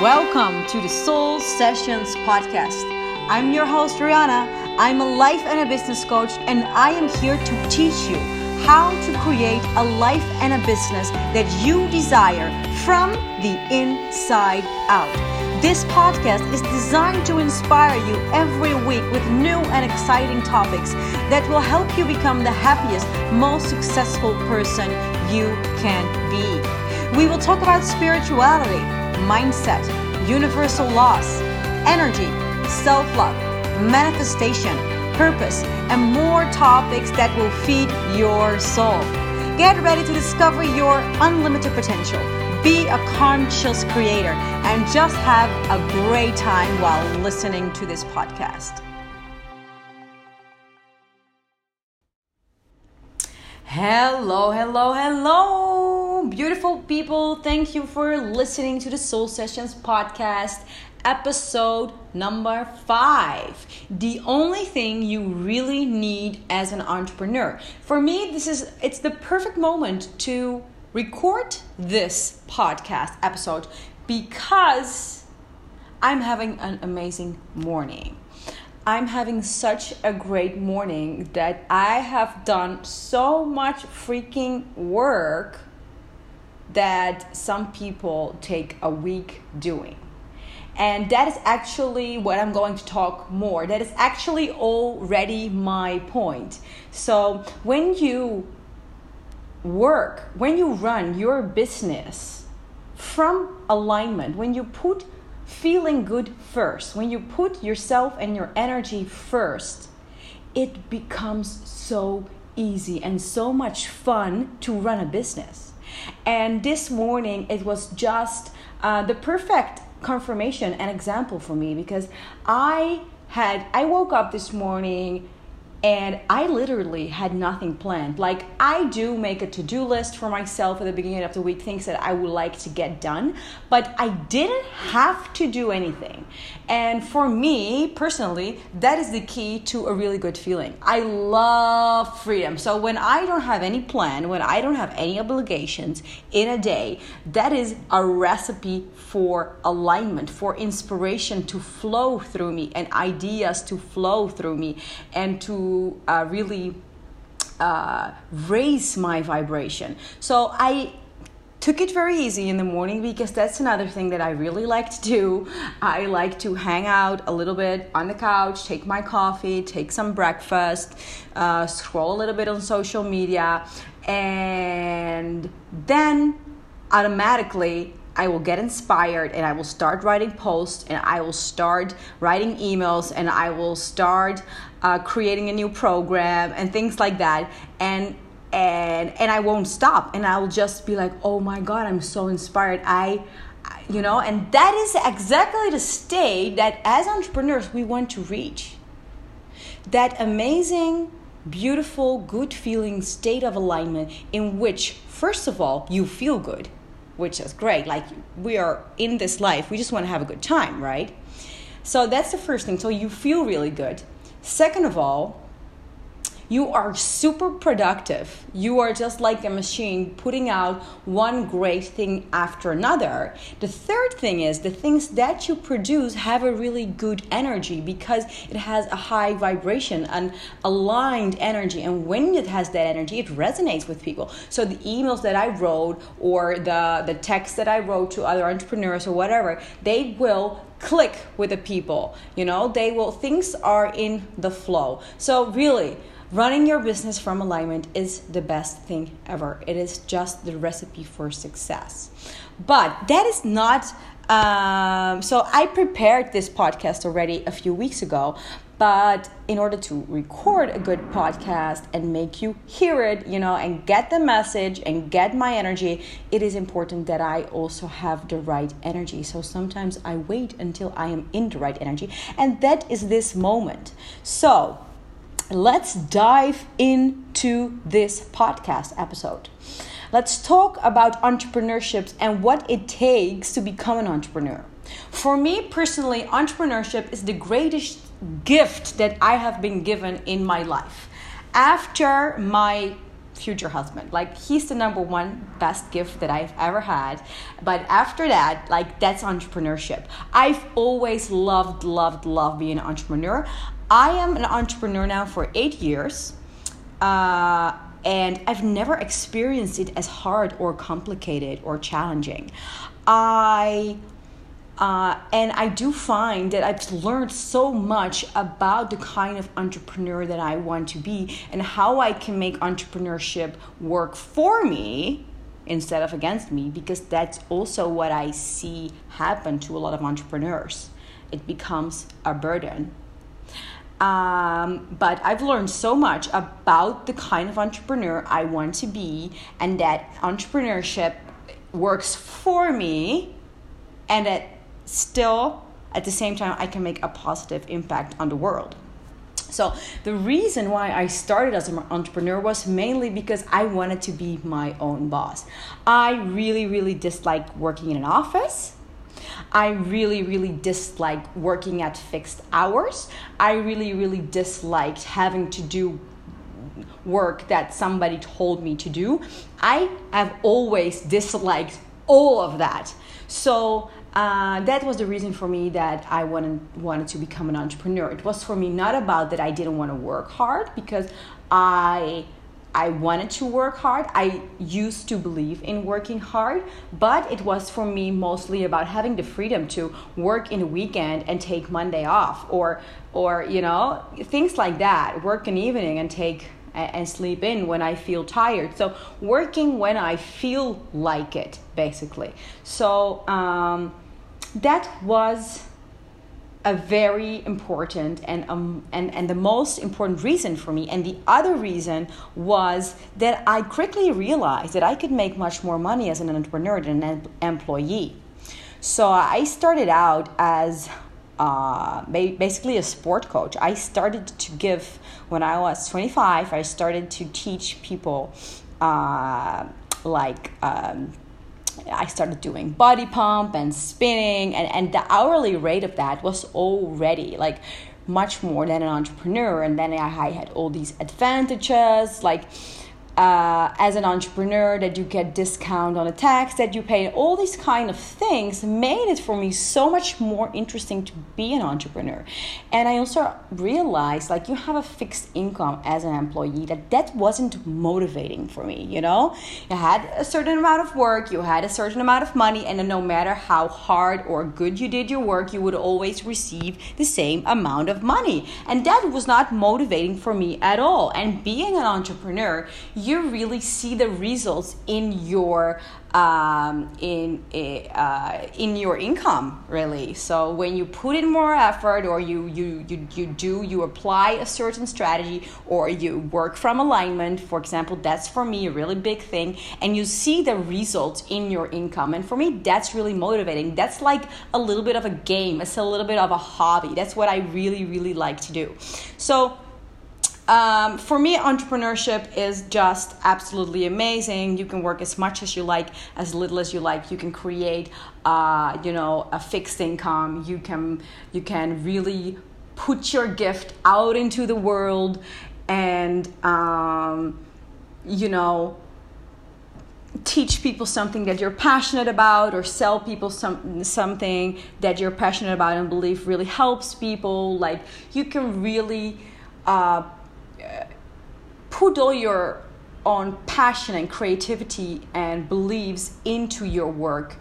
Welcome to the Soul Sessions podcast. I'm your host, Rihanna. I'm a life and a business coach, and I am here to teach you how to create a life and a business that you desire from the inside out. This podcast is designed to inspire you every week with new and exciting topics that will help you become the happiest, most successful person you can be. We will talk about spirituality mindset, universal laws, energy, self love, manifestation, purpose, and more topics that will feed your soul. Get ready to discover your unlimited potential. Be a conscious creator and just have a great time while listening to this podcast. Hello, hello, hello, beautiful people. Thank you for listening to the Soul Sessions podcast, episode number five. The only thing you really need as an entrepreneur. For me, this is it's the perfect moment to record this podcast episode because I'm having an amazing morning. I'm having such a great morning that I have done so much freaking work that some people take a week doing. And that is actually what I'm going to talk more. That is actually already my point. So, when you work, when you run your business from alignment, when you put feeling good first, when you put yourself and your energy first, it becomes so easy and so much fun to run a business. And this morning, it was just uh, the perfect confirmation and example for me because I had, I woke up this morning and I literally had nothing planned. Like, I do make a to do list for myself at the beginning of the week, things that I would like to get done, but I didn't have to do anything. And for me personally, that is the key to a really good feeling. I love freedom. So, when I don't have any plan, when I don't have any obligations in a day, that is a recipe for alignment, for inspiration to flow through me and ideas to flow through me and to uh, really uh, raise my vibration. So I took it very easy in the morning because that's another thing that I really like to do. I like to hang out a little bit on the couch, take my coffee, take some breakfast, uh, scroll a little bit on social media, and then automatically I will get inspired and I will start writing posts and I will start writing emails and I will start uh, creating a new program and things like that. And and and I won't stop and I'll just be like, "Oh my god, I'm so inspired." I you know, and that is exactly the state that as entrepreneurs we want to reach. That amazing beautiful, good feeling state of alignment in which, first of all, you feel good which is great. Like we are in this life, we just want to have a good time, right? So that's the first thing. So you feel really good. Second of all, you are super productive. You are just like a machine putting out one great thing after another. The third thing is the things that you produce have a really good energy because it has a high vibration and aligned energy. And when it has that energy, it resonates with people. So the emails that I wrote or the, the text that I wrote to other entrepreneurs or whatever, they will click with the people. You know, they will, things are in the flow. So really, Running your business from alignment is the best thing ever. It is just the recipe for success. But that is not. Um, so I prepared this podcast already a few weeks ago, but in order to record a good podcast and make you hear it, you know, and get the message and get my energy, it is important that I also have the right energy. So sometimes I wait until I am in the right energy, and that is this moment. So let's dive into this podcast episode. Let's talk about entrepreneurship and what it takes to become an entrepreneur. For me personally, entrepreneurship is the greatest gift that I have been given in my life. After my future husband. Like he's the number one best gift that I've ever had. But after that, like that's entrepreneurship. I've always loved, loved, loved being an entrepreneur. I am an entrepreneur now for eight years. Uh, and I've never experienced it as hard or complicated or challenging. I uh, and I do find that I've learned so much about the kind of entrepreneur that I want to be and how I can make entrepreneurship work for me instead of against me because that's also what I see happen to a lot of entrepreneurs. It becomes a burden. Um, but I've learned so much about the kind of entrepreneur I want to be, and that entrepreneurship works for me, and that still at the same time I can make a positive impact on the world. So, the reason why I started as an entrepreneur was mainly because I wanted to be my own boss. I really, really dislike working in an office. I really, really dislike working at fixed hours. I really, really disliked having to do work that somebody told me to do. I have always disliked all of that. So, uh, that was the reason for me that I wanted wanted to become an entrepreneur. It was for me not about that I didn't want to work hard because I I wanted to work hard. I used to believe in working hard, but it was for me mostly about having the freedom to work in a weekend and take Monday off or or you know, things like that. Work an evening and take and sleep in when I feel tired. So working when I feel like it, basically. So um, that was a very important and um, and and the most important reason for me. And the other reason was that I quickly realized that I could make much more money as an entrepreneur than an employee. So I started out as uh, basically a sport coach. I started to give when I was 25 I started to teach people uh, like um, I started doing body pump and spinning, and, and the hourly rate of that was already like much more than an entrepreneur. And then I had all these advantages like uh, as an entrepreneur that you get discount on a tax that you pay all these kind of things made it for me so much more interesting to be an entrepreneur. And i also realized like you have a fixed income as an employee that that wasn't motivating for me you know? You had a certain amount of work you had a certain amount of money and no matter how hard or good you did your work you would always receive the same amount of money. And that was not motivating for me at all. And being an entrepreneur you you really see the results in your um, in uh, in your income really. So when you put in more effort or you, you you you do you apply a certain strategy or you work from alignment for example that's for me a really big thing and you see the results in your income. And for me that's really motivating. That's like a little bit of a game. It's a little bit of a hobby. That's what i really really like to do. So um, for me, entrepreneurship is just absolutely amazing. You can work as much as you like, as little as you like. You can create, uh, you know, a fixed income. You can you can really put your gift out into the world, and um, you know teach people something that you're passionate about or sell people some something that you're passionate about and believe really helps people like you can really uh, put all your own passion and creativity and beliefs into your work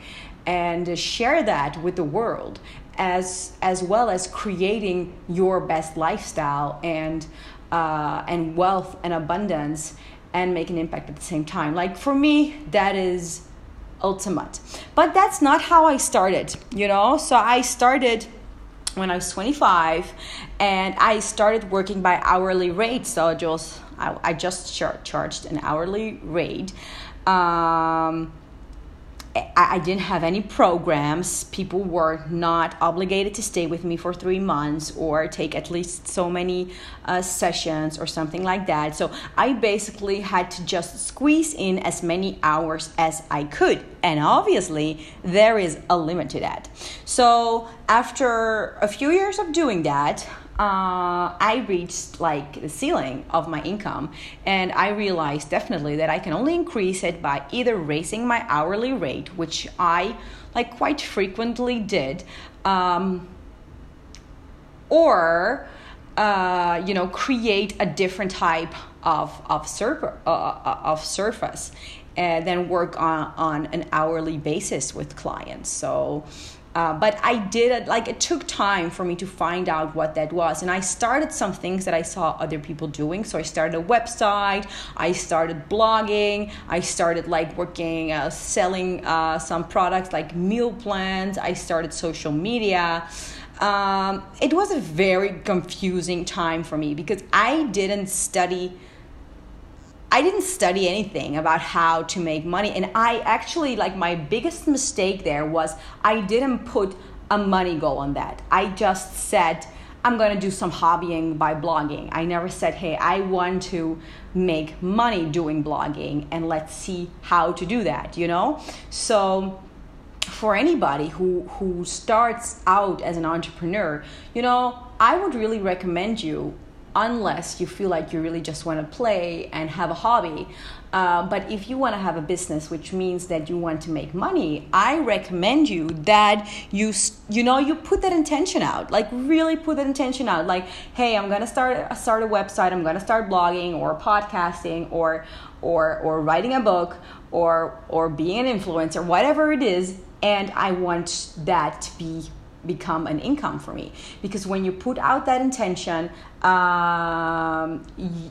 and share that with the world as as well as creating your best lifestyle and uh, and wealth and abundance and make an impact at the same time. Like for me that is ultimate. But that's not how i started you know? So i started when I was 25 and I started working by hourly rate. So just I, I just char- charged an hourly rate. Um, I, I didn't have any programs. People were not obligated to stay with me for three months or take at least so many uh, sessions or something like that. So I basically had to just squeeze in as many hours as I could. And obviously, there is a limit to that. So after a few years of doing that, uh, I reached like the ceiling of my income, and I realized definitely that I can only increase it by either raising my hourly rate, which I like quite frequently did, um, or uh, you know create a different type of of, uh, uh, of surface and then work on, on an hourly basis with clients. So uh, but I did like it took time for me to find out what that was, and I started some things that I saw other people doing. So I started a website, I started blogging, I started like working uh, selling uh, some products like meal plans. I started social media. Um, it was a very confusing time for me because I didn't study I didn't study anything about how to make money. And I actually, like, my biggest mistake there was I didn't put a money goal on that. I just said, I'm going to do some hobbying by blogging. I never said, hey, I want to make money doing blogging and let's see how to do that, you know? So, for anybody who who starts out as an entrepreneur, you know, I would really recommend you unless you feel like you really just want to play and have a hobby. Uh, but if you want to have a business, which means that you want to make money, I recommend you that you you know you put that intention out, like really put that intention out. Like, hey, I'm gonna start start a website, I'm gonna start blogging or podcasting or or or writing a book or or being an influencer, whatever it is, and I want that to be become an income for me. Because when you put out that intention um,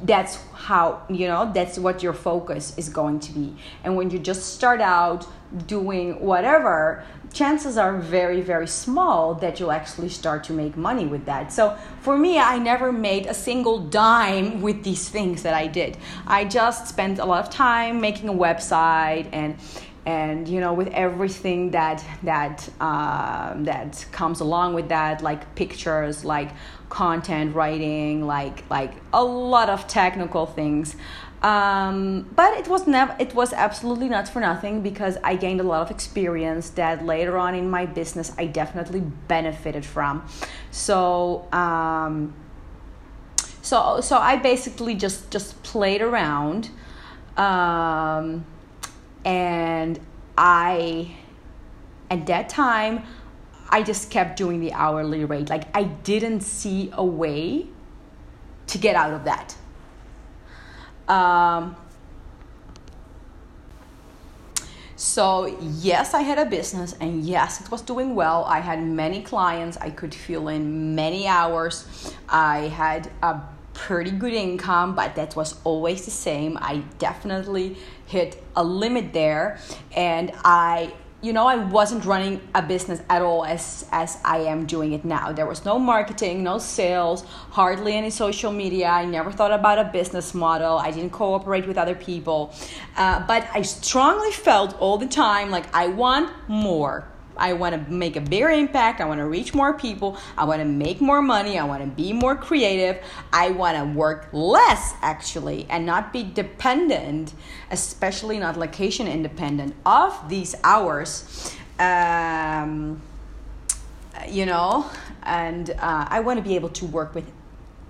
that's how you know that's what your focus is going to be. And when you just start out doing whatever chances are very very small that you'll actually start to make money with that. So for me i never made a single dime with these things that i did. I just spent a lot of time making a website and and you know with everything that that um, that comes along with that like pictures like content writing like like a lot of technical things. Um, but it was never it was absolutely not for nothing because i gained a lot of experience that later on in my business i definitely benefited from. So um, so so i basically just just played around um, and I, at that time, I just kept doing the hourly rate. Like, I didn't see a way to get out of that. Um, so, yes, I had a business, and yes, it was doing well. I had many clients, I could fill in many hours. I had a pretty good income, but that was always the same. I definitely hit a limit there, and I you know i wasn't running a business at all as as i am doing it now. There was no marketing no sales hardly any social media. I never thought about a business model. I didn't cooperate with other people. Uh, but i strongly felt all the time like i want more I want to make a bigger impact. I want to reach more people. I want to make more money. I want to be more creative. I want to work less, actually, and not be dependent, especially not location independent, of these hours. Um, you know, and uh, I want to be able to work with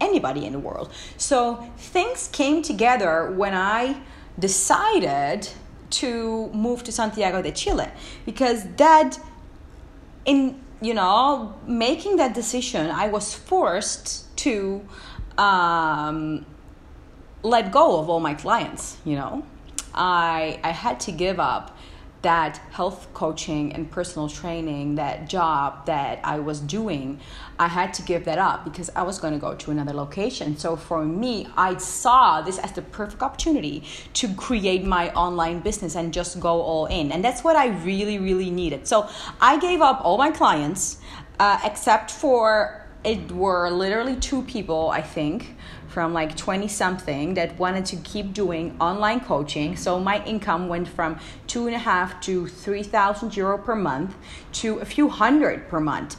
anybody in the world. So things came together when I decided to move to Santiago de Chile because that in you know making that decision i was forced to um, let go of all my clients you know? I i had to give up that health coaching and personal training, that job that I was doing, I had to give that up because I was going to go to another location. So for me, I saw this as the perfect opportunity to create my online business and just go all in. And that's what I really, really needed. So I gave up all my clients, uh, except for it were literally two people, I think from like 20 something that wanted to keep doing online coaching. So my income went from two and a half to 3,000 euro per month to a few hundred per month.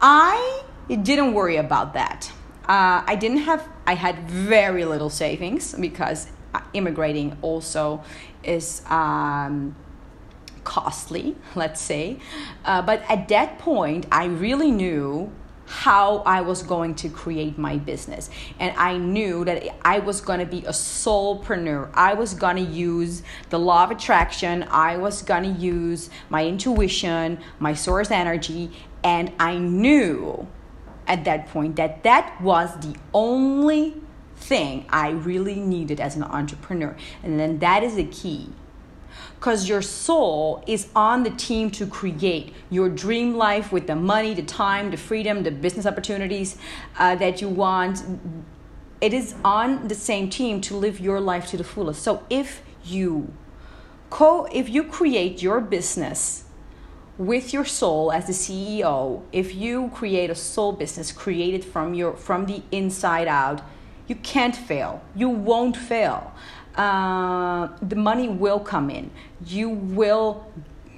I didn't worry about that. Uh, I didn't have, I had very little savings because immigrating also is um, costly, let's say. Uh, but at that point, I really knew how I was going to create my business. And I knew that I was going to be a soulpreneur. I was going to use the law of attraction. I was going to use my intuition, my source energy. And I knew at that point that that was the only thing I really needed as an entrepreneur. And then that is the key because your soul is on the team to create your dream life with the money, the time, the freedom, the business opportunities uh, that you want. It is on the same team to live your life to the fullest. So if you co if you create your business with your soul as the CEO, if you create a soul business created from your from the inside out, you can't fail. You won't fail uh, the money will come in. You will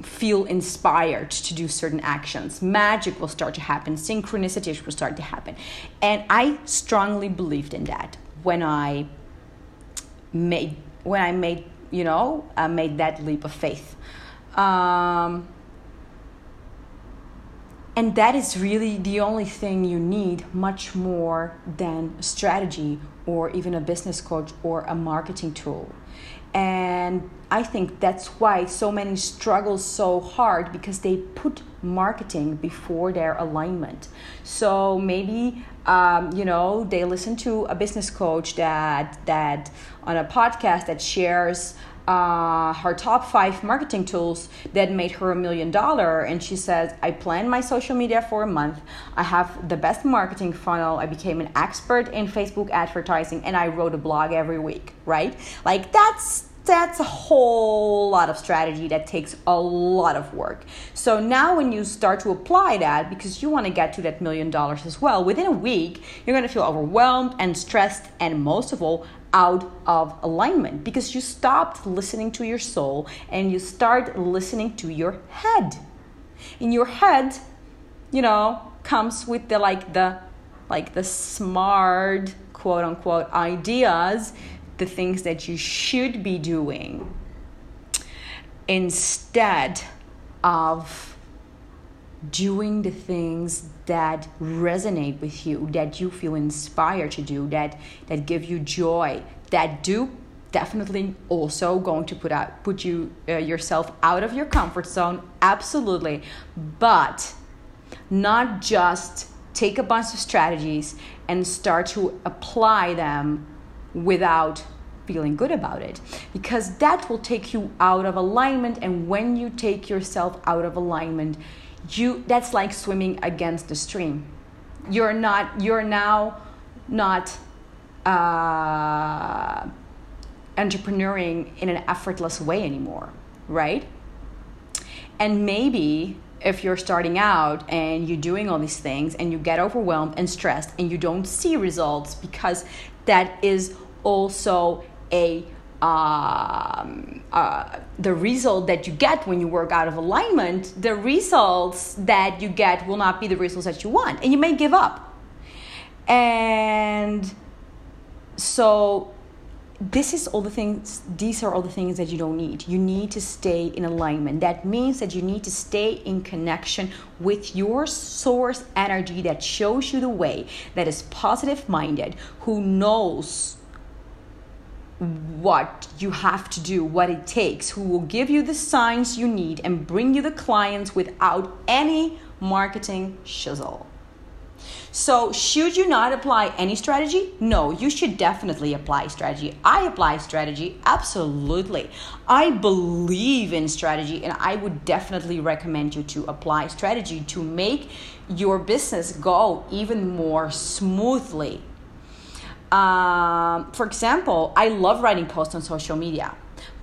feel inspired to do certain actions. Magic will start to happen. Synchronicities will start to happen. And I strongly believed in that when I made when I made you know I made that leap of faith. Um, and that is really the only thing you need, much more than strategy or even a business coach or a marketing tool. And I think that's why so many struggle so hard because they put marketing before their alignment. So maybe um, you know they listen to a business coach that that on a podcast that shares uh, her top five marketing tools that made her a million dollar. And she says i planned my social media for a month. I have the best marketing funnel. I became an expert in facebook advertising and i wrote a blog every week right? Like that's that's a whole lot of strategy that takes a lot of work. So now, when you start to apply that, because you want to get to that million dollars as well, within a week, you're going to feel overwhelmed and stressed, and most of all, out of alignment because you stopped listening to your soul and you start listening to your head. In your head, you know, comes with the like the like the smart quote unquote ideas, the things that you should be doing instead of doing the things that resonate with you that you feel inspired to do that that give you joy that do definitely also going to put out put you uh, yourself out of your comfort zone absolutely. But not just take a bunch of strategies and start to apply them without feeling good about it because that will take you out of alignment and when you take yourself out of alignment you that's like swimming against the stream. You're not you're now not uh, entrepreneuring in an effortless way anymore right and maybe if you're starting out and you're doing all these things and you get overwhelmed and stressed and you don't see results because that is also a um, uh, the result that you get when you work out of alignment, the results that you get will not be the results that you want, and you may give up. And so, this is all the things, these are all the things that you don't need. You need to stay in alignment. That means that you need to stay in connection with your source energy that shows you the way, that is positive minded, who knows what you have to do, what it takes, who will give you the signs you need and bring you the clients without any marketing shizzle. So, should you not apply any strategy? No, you should definitely apply strategy. I apply strategy, absolutely. I believe in strategy, and I would definitely recommend you to apply strategy to make your business go even more smoothly um, for example, I love writing posts on social media,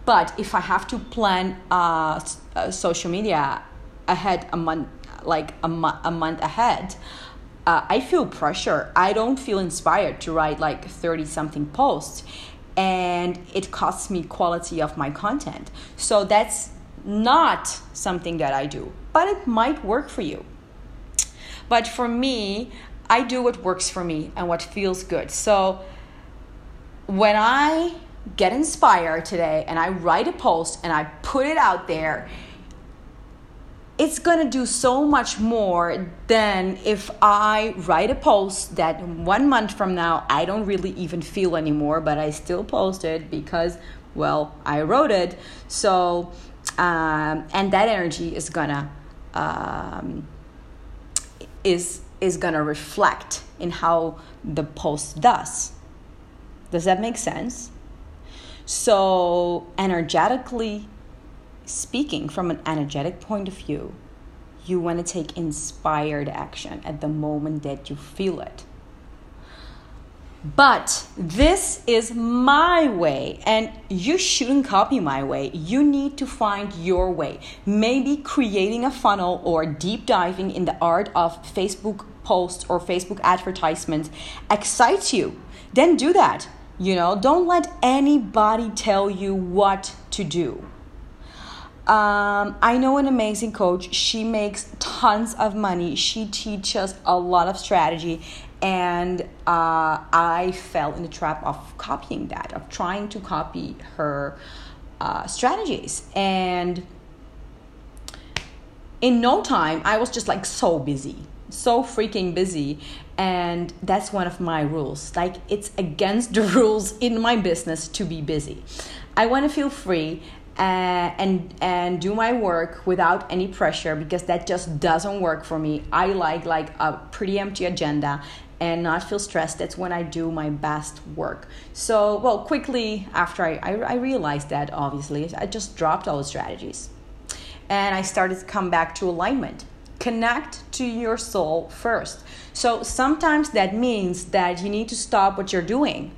but if I have to plan uh, uh, social media ahead a month, like a, mo- a month ahead, uh, I feel pressure. I don't feel inspired to write like 30 something posts, and it costs me quality of my content. So that's not something that I do, but it might work for you. But for me, I do what works for me and what feels good. So when I get inspired today and I write a post and I put it out there, it's gonna do so much more than if I write a post that one month from now I don't really even feel anymore, but I still post it because, well, I wrote it. So, um, and that energy is gonna um, is is gonna reflect in how the post does. Does that make sense? So, energetically speaking, from an energetic point of view, you want to take inspired action at the moment that you feel it. But this is my way, and you shouldn't copy my way. You need to find your way. Maybe creating a funnel or deep diving in the art of Facebook posts or Facebook advertisements excites you. Then do that. You know, don't let anybody tell you what to do. Um, I know an amazing coach. She makes tons of money. She teaches a lot of strategy. And uh, I fell in the trap of copying that, of trying to copy her uh, strategies. And in no time, I was just like so busy, so freaking busy. And that's one of my rules. Like, it's against the rules in my business to be busy. I want to feel free uh, and and do my work without any pressure because that just doesn't work for me. I like like a pretty empty agenda and not feel stressed. That's when I do my best work. So well, quickly after I I, I realized that obviously I just dropped all the strategies, and I started to come back to alignment. Connect to your soul first. So sometimes that means that you need to stop what you're doing.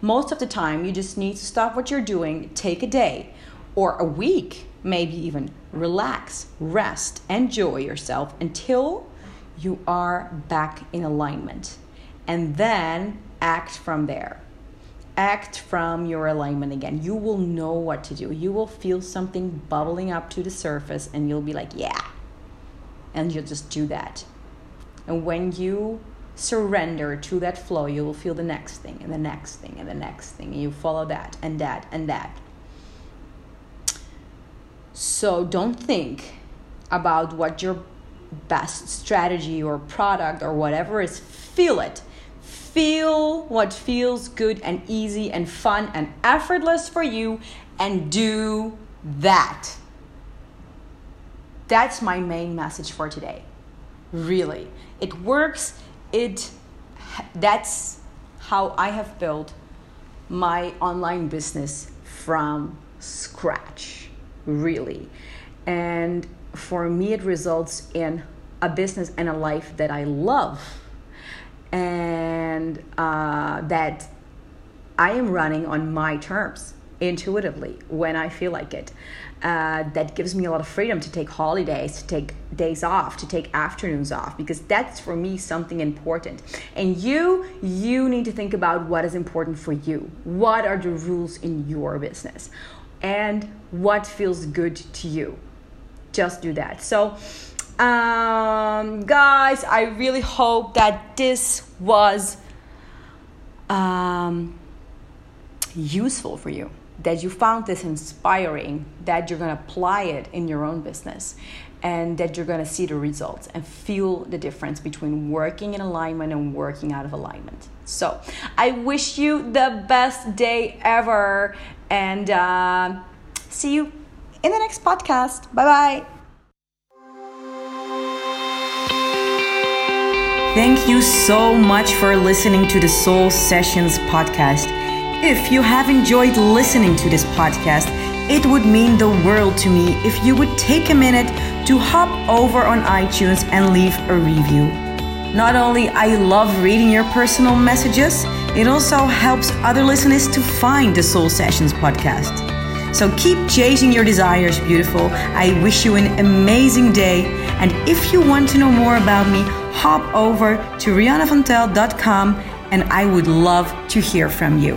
Most of the time, you just need to stop what you're doing, take a day, or a week, maybe even relax, rest, enjoy yourself until you are back in alignment. And then act from there. Act from your alignment again. You will know what to do. You will feel something bubbling up to the surface, and you'll be like, yeah. And you'll just do that. And when you surrender to that flow, you will feel the next thing, and the next thing, and the next thing. And you follow that, and that, and that. So don't think about what your best strategy or product or whatever is. Feel it. Feel what feels good and easy and fun and effortless for you and do that. That's my main message for today. Really. It works. It that's how I have built my online business from scratch really. And for me, it results in a business and a life that I love and uh, that I am running on my terms intuitively when I feel like it. Uh, that gives me a lot of freedom to take holidays, to take days off, to take afternoons off, because that's for me something important. And you, you need to think about what is important for you. What are the rules in your business? And what feels good to you. Just do that. So, um, guys, I really hope that this was um, useful for you, that you found this inspiring, that you're going to apply it in your own business, and that you're going to see the results and feel the difference between working in alignment and working out of alignment. So, I wish you the best day ever and uh, see you in the next podcast. Bye bye. Thank you so much for listening to the Soul Sessions podcast. If you have enjoyed listening to this podcast, it would mean the world to me if you would take a minute to hop over on iTunes and leave a review. Not only I love reading your personal messages, it also helps other listeners to find the Soul Sessions podcast. So keep chasing your desires, beautiful. I wish you an amazing day. And if you want to know more about me, hop over to rihannavantel.com and I would love to hear from you.